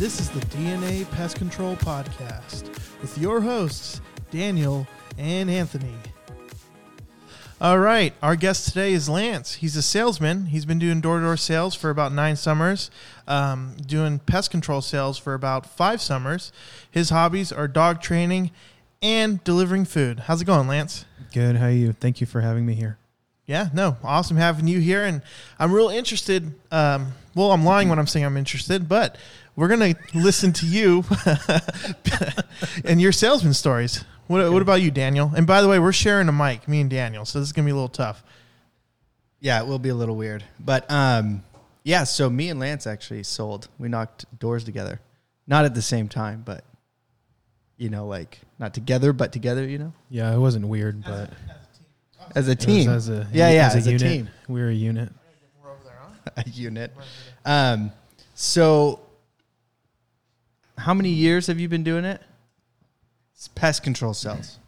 This is the DNA Pest Control Podcast with your hosts, Daniel and Anthony. All right, our guest today is Lance. He's a salesman. He's been doing door to door sales for about nine summers, um, doing pest control sales for about five summers. His hobbies are dog training and delivering food. How's it going, Lance? Good. How are you? Thank you for having me here. Yeah, no, awesome having you here, and I'm real interested. Um, well, I'm lying when I'm saying I'm interested, but we're gonna listen to you and your salesman stories. What, what about you, Daniel? And by the way, we're sharing a mic, me and Daniel, so this is gonna be a little tough. Yeah, it will be a little weird. But um, yeah, so me and Lance actually sold. We knocked doors together. Not at the same time, but you know, like not together, but together, you know? Yeah, it wasn't weird, but As a team. as a yeah, yeah, as a, as a unit. team. We were a unit. a unit. Um, so how many years have you been doing it? It's pest control cells.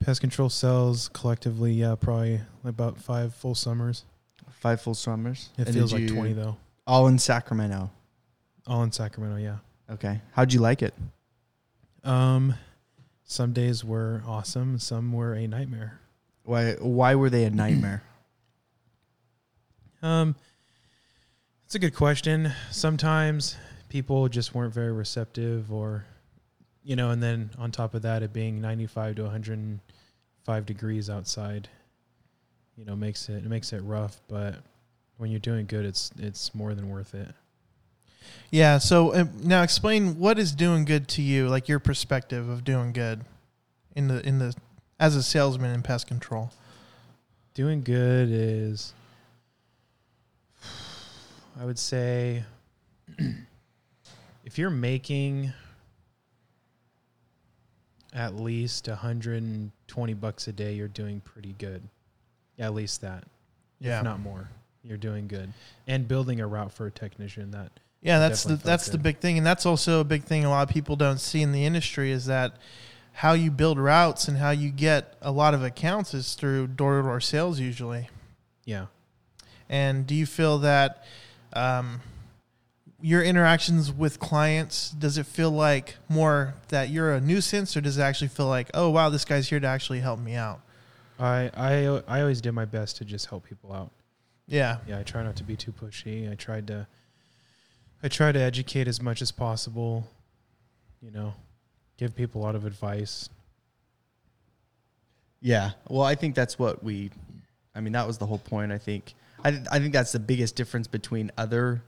Pest control cells collectively, yeah, probably about five full summers. Five full summers. It And feels did like you- twenty though. All in Sacramento. All in Sacramento, yeah. Okay. How'd you like it? Um, some days were awesome. Some were a nightmare. Why why were they a nightmare? Um, it's a good question. Sometimes people just weren't very receptive, or you know, and then on top of that, it being ninety-five to one hundred and five degrees outside, you know, makes it it makes it rough. But when you're doing good, it's it's more than worth it. Yeah. So uh, now explain what is doing good to you, like your perspective of doing good in the in the as a salesman in pest control. Doing good is, I would say, if you're making at least 120 bucks a day, you're doing pretty good. At least that, Yeah. if not more. You're doing good. And building a route for a technician that Yeah, that's the that's the big thing, and that's also a big thing a lot of people don't see in the industry is that how you build routes and how you get a lot of accounts is through door to door sales usually. yeah. And do you feel that um, your interactions with clients does it feel like more that you're a nuisance, or does it actually feel like, oh wow, this guy's here to actually help me out? I I I always did my best to just help people out. Yeah, yeah, I try not to be too pushy. I tried to I try to educate as much as possible, you know, give people a lot of advice. Yeah. Well, I think that's what we. I mean, that was the whole point. I think. I I think that's the biggest difference between other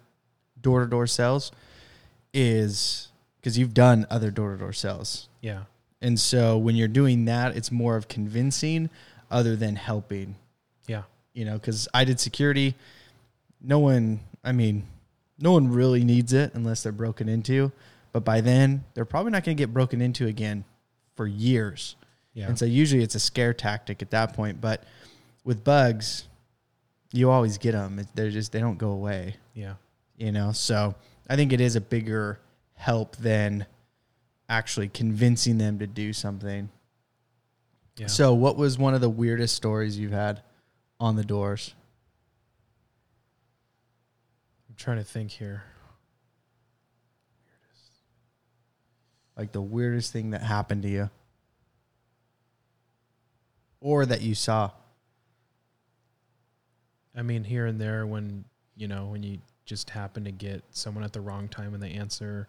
door to door sales, is because you've done other door to door sales, Yeah. and so when you're doing that, it's more of convincing, other than helping. Yeah. You know, because I did security. No one. I mean, no one really needs it unless they're broken into. But by then, they're probably not going to get broken into again for years. Yeah. And so usually it's a scare tactic at that point. But with bugs, you always get them. They're just they don't go away. yeah. You know. So I think it is a bigger help than actually convincing them to do something. Yeah. So what was one of the weirdest stories you've had on the doors? I'm trying to think here. Like the weirdest thing that happened to you, or that you saw. I mean, here and there when, you know, when you just happen to get someone at the wrong time and they answer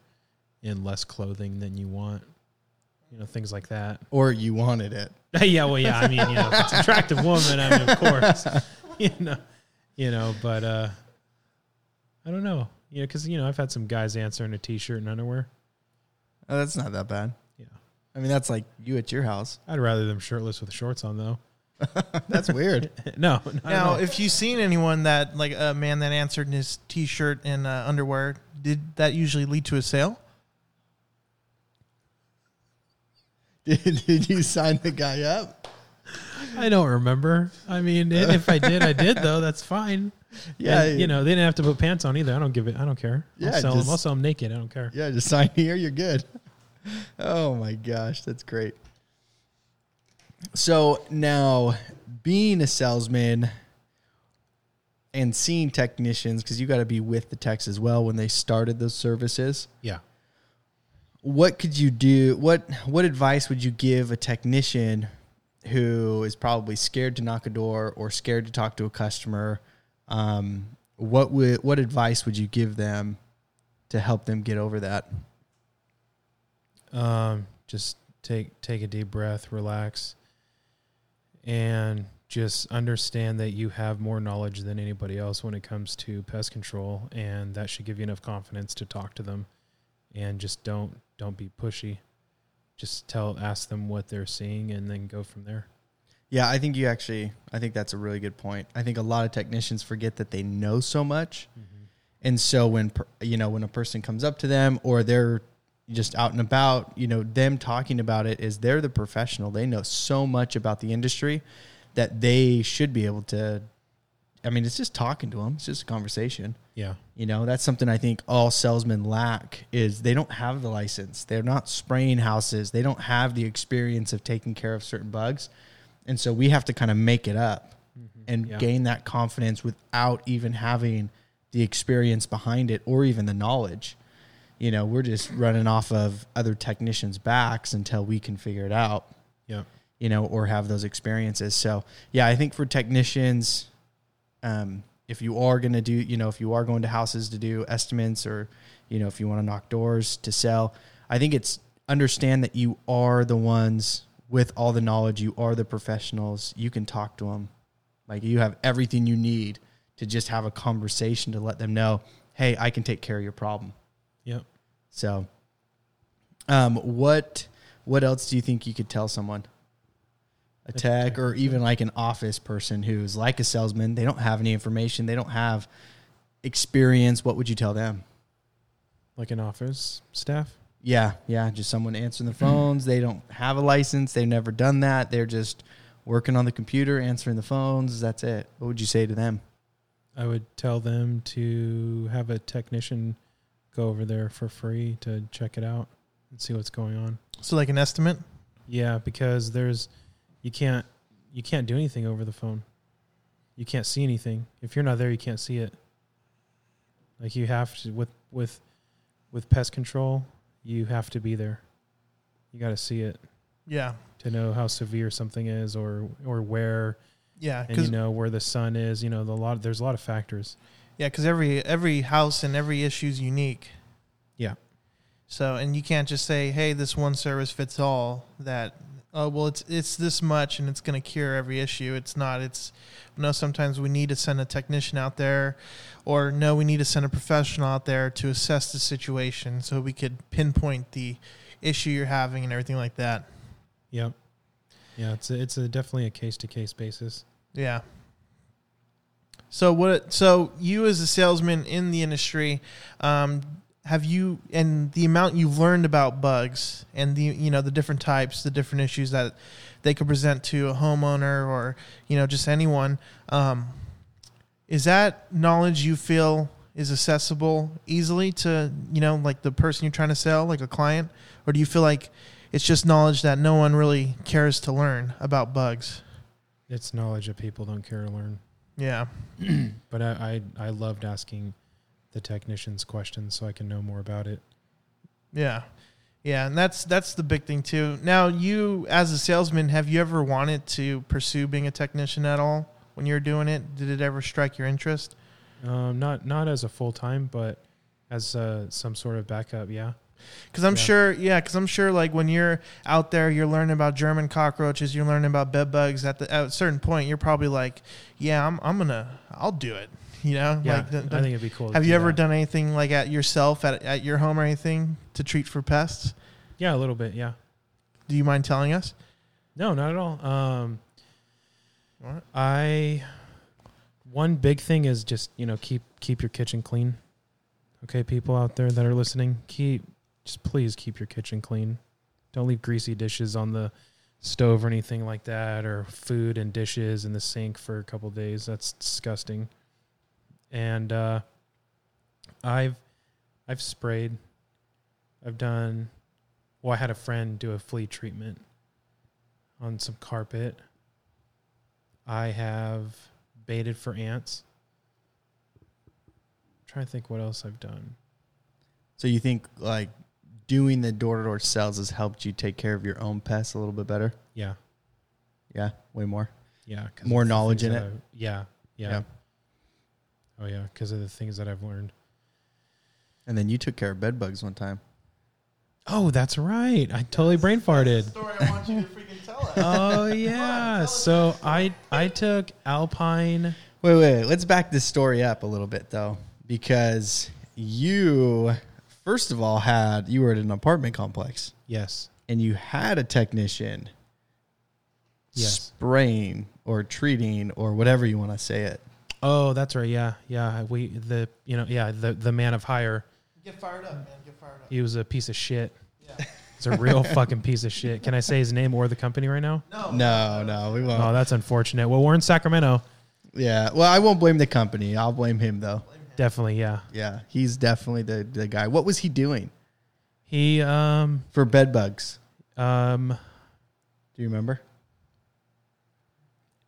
in less clothing than you want. You know, things like that. Or you wanted it. yeah, well, yeah. I mean, you know, if it's an attractive woman. I mean, of course, you know, you know. But uh, I don't know, you know, because you know, I've had some guys answer in a t-shirt and underwear. Oh, that's not that bad. Yeah, I mean, that's like you at your house. I'd rather them shirtless with shorts on, though. That's weird. no, Now, if you've seen anyone that like a man that answered in his t-shirt and uh, underwear, did that usually lead to a sale? did, did you sign the guy up? I don't remember. I mean, if I did, I did though. That's fine. Yeah, And, you know, they didn't have to put pants on either. I don't give it. I don't care. Yeah, I'll sell just- them. I'll sell them naked. I don't care. Yeah, just sign here. You're good. Oh my gosh, that's great. So now, being a salesman, and seeing technicians because you got to be with the techs as well when they started those services. Yeah. What could you do? What what advice would you give a technician who is probably scared to knock a door or scared to talk to a customer? Um, what would what advice would you give them to help them get over that? Um, just take take a deep breath, relax, and just understand that you have more knowledge than anybody else when it comes to pest control, and that should give you enough confidence to talk to them, and just don't don't be pushy. Just tell ask them what they're seeing, and then go from there. Yeah, I think you actually. I think that's a really good point. I think a lot of technicians forget that they know so much, mm-hmm. and so when you know when a person comes up to them or they're just out and about, you know, them talking about it is they're the professional. They know so much about the industry that they should be able to. I mean, it's just talking to them. It's just a conversation. Yeah, You know, that's something I think all salesmen lack is they don't have the license. They're not spraying houses. They don't have the experience of taking care of certain bugs. And so we have to kind of make it up mm-hmm. and Yeah. gain that confidence without even having the experience behind it or even the knowledge. You know, we're just running off of other technicians' backs until we can figure it out yeah, you know, or have those experiences. So yeah, I think for technicians, um, if you are going to do, you know, if you are going to houses to do estimates or, you know, if you want to knock doors to sell, I think it's understand that you are the ones with all the knowledge. You are the professionals. You can talk to them. Like you have everything you need to just have a conversation to let them know, Hey, I can take care of your problem. So, um, what what else do you think you could tell someone? A tech or even like an office person who's like a salesman, they don't have any information, they don't have experience. What would you tell them? Like an office staff. Yeah, yeah, just someone answering the phones. They don't have a license. They've never done that. They're just working on the computer, answering the phones. That's it. What would you say to them? I would tell them to have a technician go over there for free to check it out and see what's going on. So like an estimate. Yeah, because there's you can't you can't do anything over the phone. You can't see anything. If you're not there, you can't see it. Like you have to with with with pest control, you have to be there. You got to see it Yeah. to know how severe something is or or where Yeah, and you know where the sun is, you know, the lot there's a lot of factors. Yeah, because every every house and every issue is unique. Yeah. So and you can't just say, "Hey, this one service fits all." That oh well, it's it's this much and it's going to cure every issue. It's not. It's no. Sometimes we need to send a technician out there, or no, we need to send a professional out there to assess the situation so we could pinpoint the issue you're having and everything like that. Yep. Yeah, it's a, it's a definitely a case to case basis. Yeah. So what? So you as a salesman in the industry, um, have you and the amount you've learned about bugs and the you know the different types, the different issues that they could present to a homeowner or you know just anyone, um, is that knowledge you feel is accessible easily to you know like the person you're trying to sell, like a client, or do you feel like it's just knowledge that no one really cares to learn about bugs? It's knowledge that people don't care to learn. Yeah. But I, I I loved asking the technicians questions so I can know more about it. Yeah. Yeah, and that's that's the big thing too. Now, you as a salesman, have you ever wanted to pursue being a technician at all when you're doing it? Did it ever strike your interest? Um, not not as a full time, but as uh, some sort of backup. Yeah. Because I'm Yeah. sure, yeah, because I'm sure, like when you're out there, you're learning about German cockroaches, you're learning about bed bugs. At the at a certain point, you're probably like, yeah, I'm I'm gonna, I'll do it. You know, Yeah. like, the- I think it'd be cool. have you ever that. done anything like at yourself at at your home or anything to treat for pests? Yeah, a little bit. Yeah. Do you mind telling us? No, not at all. Um, All right. I one big thing is just you know keep keep your kitchen clean. Okay, people out there that are listening, keep just please keep your kitchen clean. Don't leave greasy dishes on the stove or anything like that, or food and dishes in the sink for a couple days. That's disgusting. And uh, I've I've sprayed. I've done. Well, I had a friend do a flea treatment on some carpet. I have baited for ants. I'm trying to think what else I've done. So you think like doing the door to door sales has helped you take care of your own pests a little bit better? Yeah, Yeah, way more. Yeah. More knowledge in it? I- yeah, yeah, Yeah. Oh yeah, because of the things that I've learned. And then you took care of bed bugs one time. Oh, that's right. I totally brain farted. Story I want you to freaking tell us. Oh yeah. So I I took Alpine. Wait, wait, wait. Let's back this story up a little bit though, because you first of all had you were at an apartment complex Yes. and you had a technician Yes. spraying or treating or whatever you want to say it. Oh, that's right. Yeah, yeah. We the you know yeah the the man of hire. Get fired up, man. Get fired up. He was a piece of shit. Yeah. He's a real fucking piece of shit. Can I say his name or the company right now? No. No, no, we oh, won't. Oh, that's unfortunate. Well, we're in Sacramento. Yeah. Well, I won't blame the company. I'll blame him though. Definitely, yeah. Yeah, he's definitely the the guy. What was he doing He um for bed bugs? um Do you remember?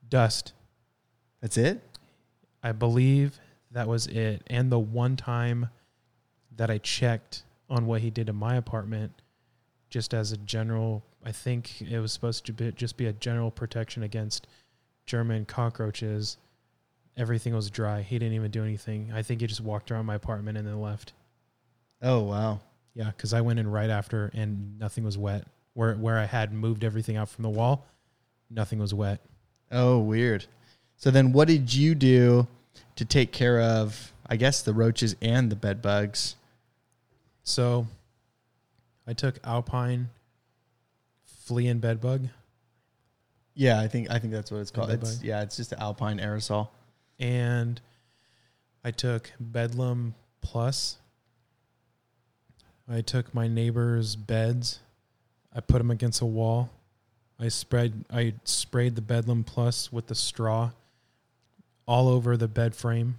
dust. That's it. I believe that was it. And the one time that I checked on what he did in my apartment, just as a general, I think it was supposed to be, just be a general protection against German cockroaches. Everything was dry. He didn't even do anything. I think he just walked around my apartment and then left. Oh wow. Yeah, because I went in right after and nothing was wet. Where where I had moved everything out from the wall, nothing was wet. Oh, weird. So then, what did you do to take care of? I guess the roaches and the bed bugs. So I took Alpine flea and bed bug Yeah, I think I think that's what it's called. It's, yeah, it's just alpine aerosol. And I took Bedlam Plus. I took my neighbor's beds. I put them against a wall. I spread I sprayed the Bedlam Plus with the straw all over the bed frame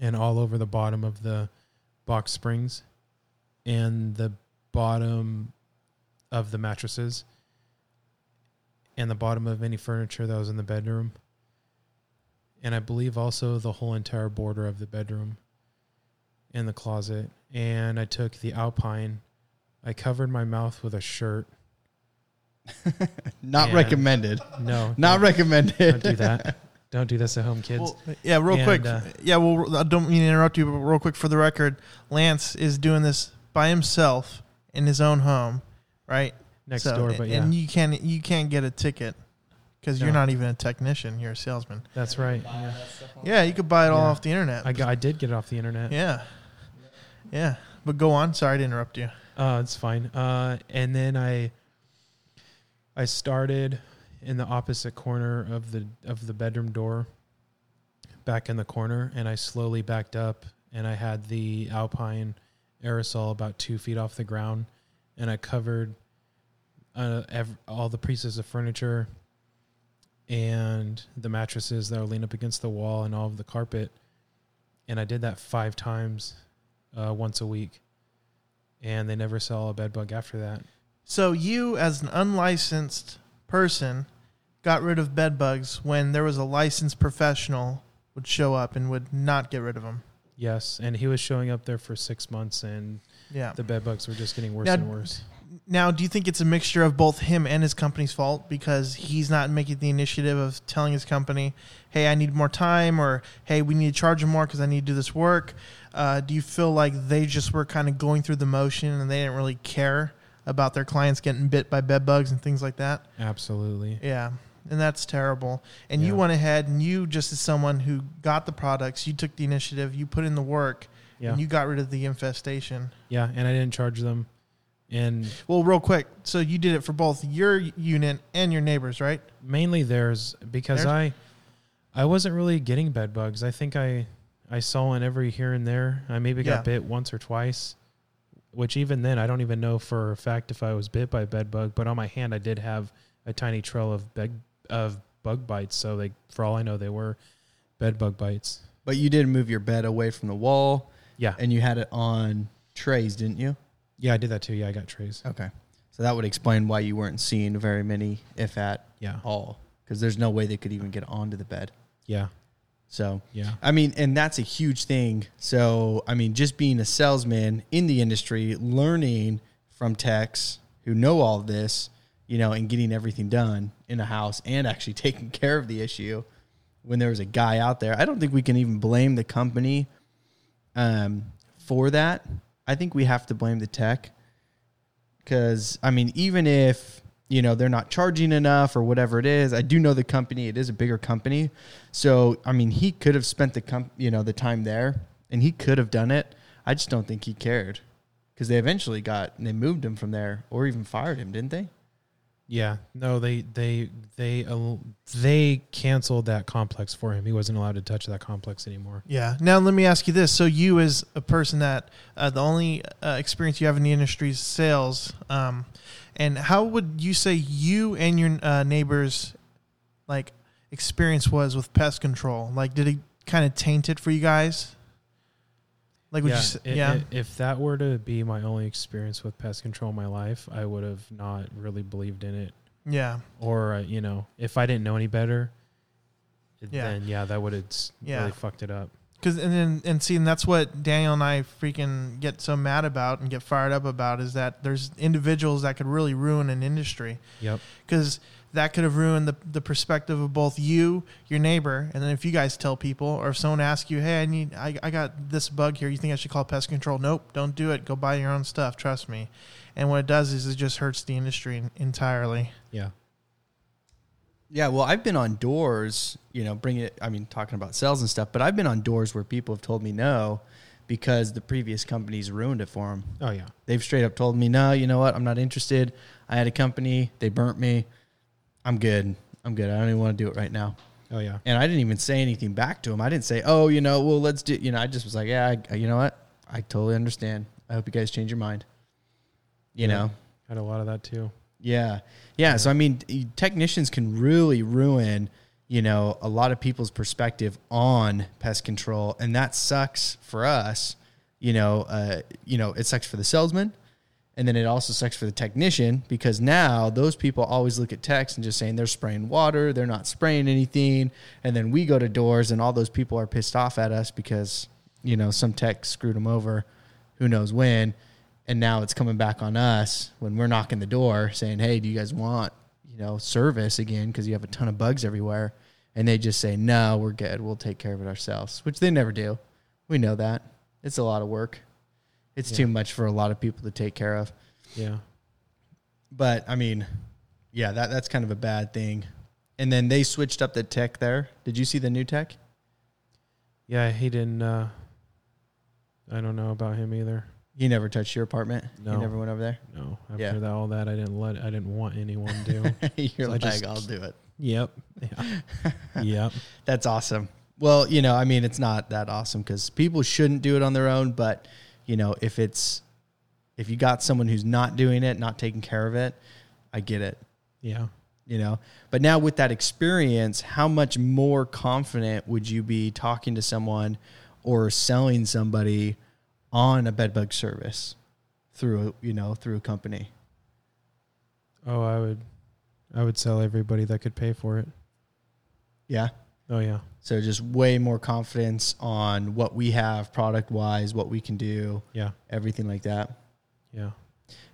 and all over the bottom of the box springs and the bottom of the mattresses and the bottom of any furniture that was in the bedroom and I believe also the whole entire border of the bedroom and the closet. And I took the Alpine. I covered my mouth with a shirt. Not And- recommended. No, Not recommended. don't do that. Don't do this at home, kids. Well, yeah, real And, quick. uh, yeah, well, I don't mean to interrupt you, but real quick for the record, Lance is doing this by himself in his own home, right? Next So- door, but yeah, and you can't you can't get a ticket because you're not even a technician; you're a salesman. that's right. Yeah. Yeah, you could buy it all Yeah. off the internet. I got, I did get it off the internet. yeah, yeah. But go on. Sorry to interrupt you. Uh, it's fine. Uh, and then I, I started in the opposite corner of the of the bedroom door, back in the corner, and I slowly backed up, and I had the Alpine aerosol about two feet off the ground, and I covered uh, ev- all the pieces of furniture and the mattresses that were leaned up against the wall and all of the carpet, and I did that five times, uh, once a week and they never saw a bed bug after that. So you, as an unlicensed person, got rid of bed bugs when there was a licensed professional would show up and would not get rid of them. Yes, and he was showing up there for six months, and Yeah. the bed bugs were just getting worse Now- and worse. Now, do you think it's a mixture of both him and his company's fault because he's not making the initiative of telling his company, "Hey, I need more time," or "Hey, we need to charge him more because I need to do this work"? Uh, do you feel like they just were kind of going through the motion and they didn't really care about their clients getting bit by bed bugs and things like that? Absolutely. Yeah, and that's terrible. And you went ahead and you, just as someone who got the products, you took the initiative, you put in the work, Yeah. and you got rid of the infestation. yeah, and I didn't charge them. And Well, real quick, so you did it for both your unit and your neighbors, right? mainly theirs because Theirs? I I wasn't really getting bed bugs. I think I I saw one every here and there. I maybe Yeah. got bit once or twice. Which even then I don't even know for a fact if I was bit by a bed bug, but on my hand I did have a tiny trail of beg, of bug bites, so like for all I know they were bed bug bites. But you did move your bed away from the wall, Yeah. and you had it on trays, didn't you? Yeah, I did that too. Yeah, I got trays. Okay. So that would explain why you weren't seeing very many, if at Yeah. all, because there's no way they could even get onto the bed. Yeah. So Yeah. I mean, and that's a huge thing. So, I mean, just being a salesman in the industry, learning from techs who know all this, you know, and getting everything done in a house and actually taking care of the issue when there was a guy out there. I don't think we can even blame the company um, for that. I think we have to blame the tech because, I mean, even if you know they're not charging enough or whatever it is, I do know the company. It is a bigger company, so I mean, he could have spent the com- you know the time there, and he could have done it. I just don't think he cared because they eventually got they moved him from there or even fired him, didn't they? Yeah. No, they they they uh, they canceled that complex for him. He wasn't allowed to touch that complex anymore. Yeah. Now let me ask you this: So you, as a person that uh, the only uh, experience you have in the industry is sales, um, and how would you say you and your uh, neighbors, like, experience was with pest control? Like, did it kind of taint it for you guys? Like, would yeah, you? Say, i- yeah. i- if that were to be my only experience with pest control in my life, I would have not really believed in it. yeah. Or uh, you know, if I didn't know any better, Yeah. then yeah, that would have Yeah. really fucked it up. Because and then and see, and that's what Daniel and I freaking get so mad about and get fired up about is that there's individuals that could really ruin an industry. Yep. because that could have ruined the, the perspective of both you, your neighbor, and then if you guys tell people, or if someone asks you, "Hey, I need, I, I got this bug here. You think I should call pest control?" Nope, don't do it. Go buy your own stuff. Trust me. And what it does is it just hurts the industry entirely. Yeah. Yeah, well, I've been on doors, you know, bring it. I mean, talking about sales and stuff, but I've been on doors where people have told me no because the previous companies ruined it for them. Oh yeah. They've straight up told me, no, you know what? I'm not interested. I had a company, they burnt me. I'm good. I'm good. I don't even want to do it right now. Oh yeah. And I didn't even say anything back to him. I didn't say, oh, you know, well, let's do, you know, I just was like, yeah, I, you know what? I totally understand. I hope you guys change your mind. You Yeah. know? Had a lot of that too. Yeah. Yeah. So, I mean, technicians can really ruin, you know, a lot of people's perspective on pest control. And that sucks for us. You know, uh, you know, it sucks for the salesman. And then it also sucks for the technician because now those people always look at techs and just saying they're spraying water, they're not spraying anything. And then we go to doors and all those people are pissed off at us because, you know, some tech screwed them over, who knows when? And now it's coming back on us when we're knocking the door saying hey do you guys want you know service again? Because you have a ton of bugs everywhere. And they just say no we're good. We'll take care of it ourselves which they never do. We know that. It's a lot of work it's Yeah. too much for a lot of people to take care of Yeah. but i mean yeah that, that's kind of a bad thing and then they switched up the tech there did you see the new tech Yeah. He didn't. Uh, I don't know about him either. he never touched your apartment No. he never went over there No. After Yeah. that, all that, I didn't let. I didn't want anyone to. you're So like just- i'll do it yep. Yeah. yep. That's awesome. Well, you know, I mean, it's not that awesome because people shouldn't do it on their own. But you know, if it's if you got someone who's not doing it, not taking care of it, I get it. Yeah. You know, but now with that experience, how much more confident would you be talking to someone or selling somebody on a bedbug service through you know through a company? Oh, I would. I would sell everybody that could pay for it. Yeah. Oh yeah. So just way more confidence on what we have product wise, what we can do, Yeah. everything like that. Yeah.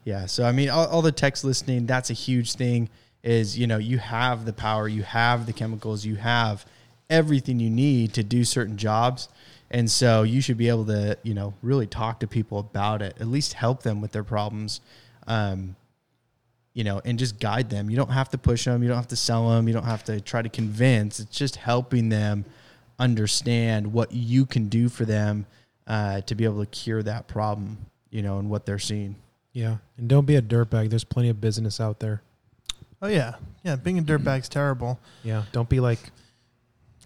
Yeah. So I mean, all, all the text listening, that's a huge thing. Is you know you have the power, you have the chemicals, you have everything you need to do certain jobs, and so you should be able to you know really talk to people about it, at least help them with their problems, um, you know, and just guide them. You don't have to push them, you don't have to sell them, you don't have to try to convince. It's just helping them understand what you can do for them uh, to be able to cure that problem, you know, and what they're seeing. Yeah. And don't be a dirtbag. There's plenty of business out there. Oh yeah, yeah. Being a dirtbag's terrible. Yeah. Don't be like.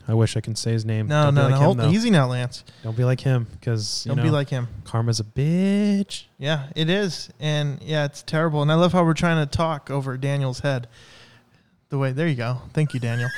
I wish I can say his name. No, don't no, be no. like him, Hold, though. easy now, Lance. Don't be like him, because Don't be like him. karma's a bitch. Yeah, it is, and yeah, it's terrible. And I love how we're trying to talk over Daniel's head. The way. There you go. Thank you, Daniel.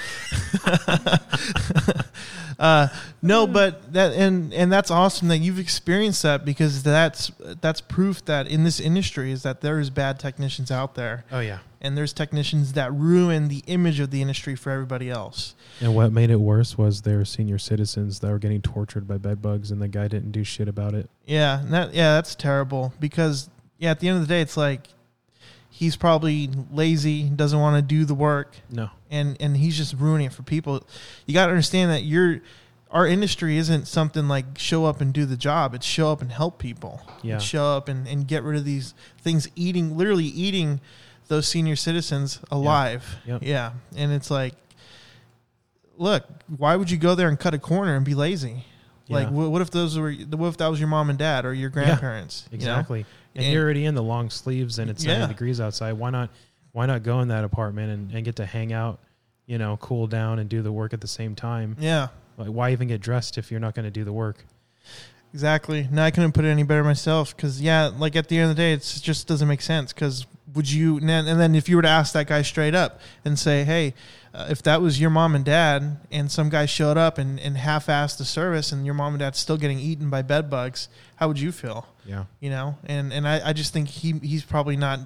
uh, no, but that and and that's awesome that you've experienced that because that's that's proof that in this industry is that there is bad technicians out there Oh yeah. and there's technicians that ruin the image of the industry for everybody else. And what made it worse was there were senior citizens that were getting tortured by bed bugs, and the guy didn't do shit about it. Yeah, that yeah, that's terrible because yeah, at the end of the day, it's like he's probably lazy, doesn't want to do the work, No. and and he's just ruining it for people. You got to understand that you're our industry isn't something like show up and do the job. It's show up and help people. Yeah. It's show up and, and get rid of these things eating literally eating those senior citizens alive. Yep. Yeah. And it's like look, why would you go there and cut a corner and be lazy? Like Yeah. what, if those were what if that was your mom and dad or your grandparents? you know? Exactly. And, And- you're already in the long sleeves and it's 90 Yeah. degrees outside. Why not why not go in that apartment and, and get to hang out, you know, cool down and do the work at the same time? Yeah. Like why even get dressed if you're not going to do the work? Exactly. No, I couldn't put it any better myself. Because yeah, like at the end of the day, it just doesn't make sense. Because would you? And then, and then if you were to ask that guy straight up and say, "Hey, uh, if that was your mom and dad, and some guy showed up and, and half-assed the service, and your mom and dad's still getting eaten by bed bugs, how would you feel?" Yeah. You know. And and I, I just think he he's probably not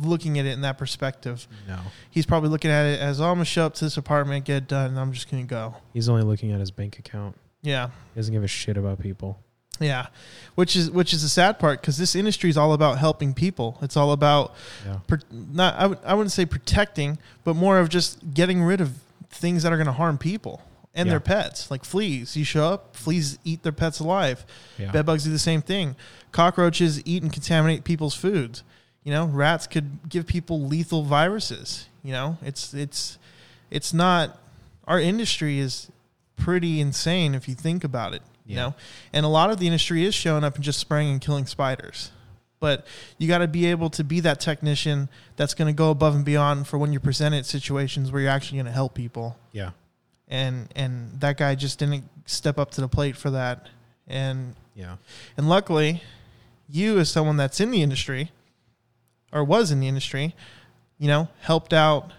looking at it in that perspective. No. He's probably looking at it as, "Oh, I'm gonna show up to this apartment, get it done, and I'm just gonna go." He's only looking at his bank account. Yeah. He doesn't give a shit about people. Yeah, which is which is the sad part because this industry is all about helping people. It's all about Yeah. per, not I, would, I wouldn't say protecting, but more of just getting rid of things that are going to harm people and Yeah. their pets, like fleas. You show up, fleas eat their pets alive. Yeah. Bed bugs do the same thing. Cockroaches eat and contaminate people's foods. You know, rats could give people lethal viruses. You know, it's it's it's not our industry is pretty insane if you think about it. You know, and a lot of the industry is showing up and just spraying and killing spiders. But you got to be able to be that technician that's going to go above and beyond for when you're presented situations where you're actually going to help people Yeah. and and that guy just didn't step up to the plate for that and Yeah. and luckily you as someone that's in the industry or was in the industry you know helped out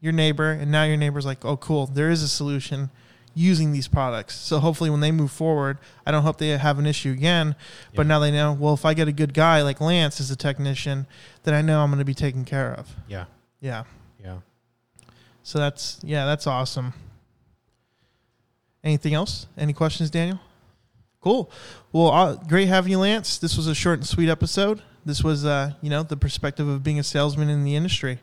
your neighbor and now your neighbor's like oh cool there is a solution using these products so hopefully when they move forward i don't hope they have an issue again but Yeah. now they know well if i get a good guy like lance as a technician then i know i'm going to be taken care of Yeah. yeah Yeah. so that's yeah, that's awesome. Anything else? Any questions, Daniel? Cool. Well, uh, great having you, Lance. This was a short and sweet episode. This was, uh, you know, the perspective of being a salesman in the industry.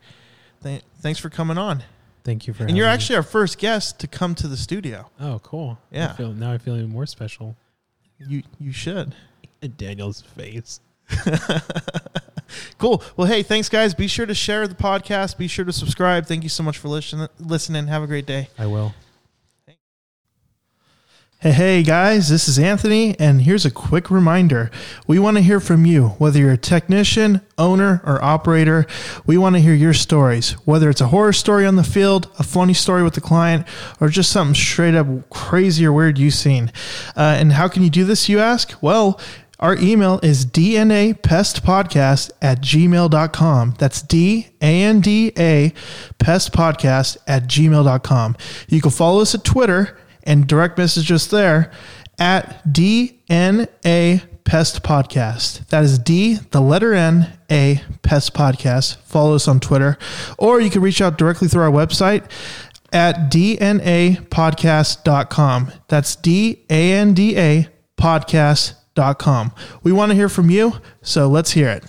Th- thanks for coming on. Thank you for And you're having me. actually our first guest to come to the studio. Oh, cool. I Yeah. feel, now I feel even more special. You you should. Daniel's face. Cool. Well, hey, thanks, guys. Be sure to share the podcast. Be sure to subscribe. Thank you so much for listen- listening. Have a great day. I will. Hey, guys, this is Anthony, and here's a quick reminder. We want to hear from you, whether you're a technician, owner, or operator. We want to hear your stories, whether it's a horror story on the field, a funny story with the client, or just something straight up crazy or weird you've seen. Uh, and how can you do this, you ask? Well, our email is dnapestpodcast at gmail.com. That's D A N D A pestpodcast at gmail.com. You can follow us at Twitter and direct message us there at DNA Pest Podcast. That is D, the letter N, A Pest Podcast. Follow us on Twitter, or you can reach out directly through our website at dnapodcast.com. That's D A N D A podcast.com. We want to hear from you, so let's hear it.